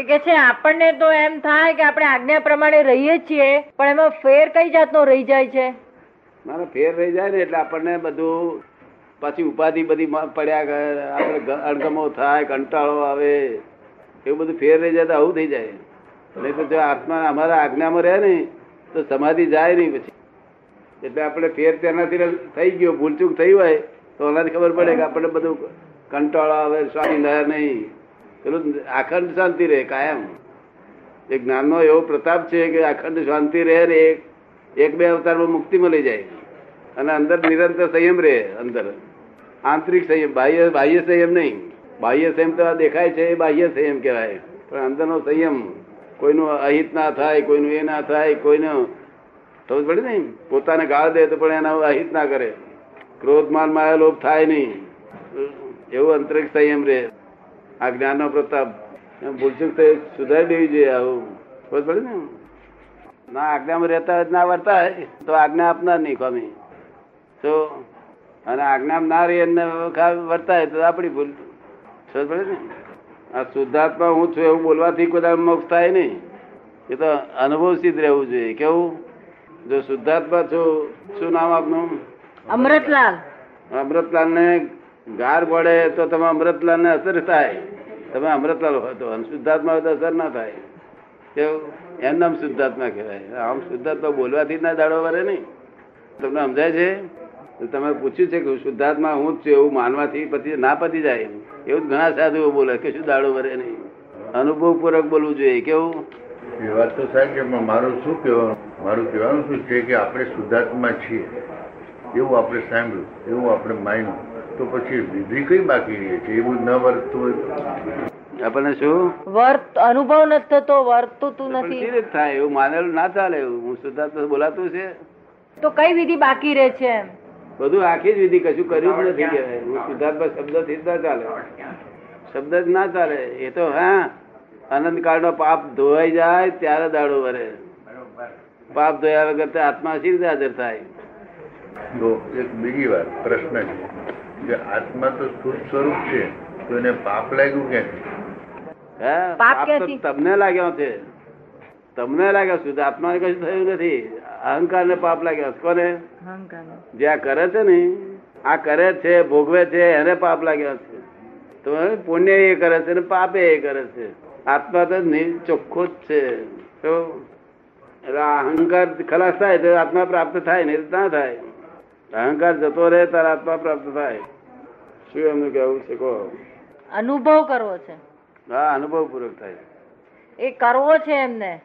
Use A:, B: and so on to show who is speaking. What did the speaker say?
A: એ કે છે, આપણને તો એમ થાય કે આપણે આજ્ઞા પ્રમાણે રહીએ છીએ, પણ એમાં ફેર કઈ જાતનો રહી જાય છે?
B: મારે ફેર રહી જાય ને એટલે આપણને બધું પછી ઉપાધિ બધી પડ્યા કરે, આપણે અણગમો થાય, કંટાળો આવે, એવું બધું ફેર રહી જાય તો આવું થઈ જાય. નહીં તો જો આત્મા અમારા આજ્ઞામાં રહે ને, તો સમાધિ જાય નહીં પછી. એટલે આપણે ફેર તેનાથી થઈ ગયો, ભૂલચૂક થઈ હોય, તો એનાથી ખબર પડે કે આપણને બધું કંટાળો આવે સ્વામી રહે નહીં. પેલું આખંડ શાંતિ રહે, કાયમ. એ જ્ઞાનનો એવો પ્રતાપ છે કે અખંડ શાંતિ રહે ને એક બે અવતારમાં મુક્તિ મળી જાય. અને અંદર નિરંતર સંયમ રહે, અંદર. આંતરિક સંયમ, બાહ્ય બાહ્ય સંયમ નહીં. બાહ્ય સંયમ તો દેખાય છે, એ બાહ્ય સંયમ કહેવાય. પણ અંદરનો સંયમ, કોઈનું અહિત ના થાય, કોઈનું એ ના થાય, કોઈનું સમજ પડે ને પોતાને ગાળ દે તો પણ એના અહિત ના કરે. ક્રોધ માન માયા લોભ થાય નહીં. એવું અંતરિક સંયમ રહે. આ જ્ઞાનનો પ્રતાપ ભૂલચૂક તો સુધારી દેવી જોઈએ આવું. ખબર પડે ને? ના આજ્ઞામાં રહેતા હોય ના વર્તા હોય તો આજ્ઞા આપનાર નહીં કોમી. તો અને આજ્ઞામાં ના રહી અને હોય તો આપણી ભૂલ. ખબર પડે ને? આ શુદ્ધાત્મા હું છું એવું બોલવાથી કોઈ મોક્ષ થાય નહીં. એ તો અનુભવ સિદ્ધ રહેવું જોઈએ. કેવું? જો શુદ્ધાત્મા છો શું નામ આપનું?
A: અમૃતલાલ.
B: અમૃતલાલ ને ગાર પડે તો તમે અમૃતલાલ ને અસર થાય. તમે અમૃતલાલ હોય તો શુદ્ધાત્મા હોય તો અસર ના થાય. કેવું? એમ નામ શુદ્ધાત્મા કહેવાય. આમ શુદ્ધાત્મા બોલવાથી ના દાડો વરે નહીં. તમને સમજાય છે? તમે પૂછ્યું છે કે શુદ્ધાત્મા હું જ છું એવું માનવાથી પતિ ના પતી જાય. એવું ઘણા સાધુઓ બોલે કે શું દાડો વરે નહીં. અનુભવ પૂર્વક બોલવું જોઈએ. કેવું?
C: એ વાત તો સાહેબ કે મારું શું કહેવાનું? મારું કહેવાનું શું છે કે આપણે શુદ્ધાત્મા છીએ. એવું આપણે સાંભળ્યું, એવું આપણે માન્યું. તો પછી વિધિ કઈ બાકી રહી છે? એવું ન વર્તતું હોય
B: આપણને શું?
A: વર્ત અનુભવ નથી થતો વર્તતું નથી.
B: થાય? એવું માનેલું ના ચાલે એવું હું શુદ્ધાત્મા બોલાતું છે.
A: તો કઈ વિધિ બાકી રહે છે
B: બધું આખી જ વિધિ કશું કર્યું નથી કહેવાય હું શુદ્ધાત્મા શબ્દથી જ ના ચાલે. શબ્દ જ ના ચાલે. એ તો હા અનંત કાળ નો પાપ ધોવાઈ જાય ત્યારે દાડો વરે. પાપ ધોયા વગર આત્મા સી રીતે હાજર થાય?
C: એક બીજી વાત પ્રશ્ન છે. કે આત્મા તો શુદ્ધ સ્વરૂપ છે તો એને પાપ લાગ્યું
B: કે?
A: પાપ?
B: તમને લાગ્યો છે. તમને લાગ્યો શુદ્ધ આત્માને કશું થયું નથી. અહંકાર ને પાપ લાગ્યો કોને? જે આ કરે છે ને આ કરે છે ભોગવે છે એને પાપ લાગ્યો છે. તો પુણ્ય એ કરે છે ને પાપે એ કરે છે. આત્મા તો નિ- ચોખ્ખો જ છે. તો એટલે અહંકાર ખલાસ થાય તો આત્મા પ્રાપ્ત થાય નહીં ના થાય. અહંકાર જતો રહે ત્યારે આત્મા પ્રાપ્ત થાય. શું એમનું કેવું છે કહો?
A: અનુભવ કરવો છે.
B: હા અનુભવ પૂર્વક થાય
A: એ કરવો છે એમને.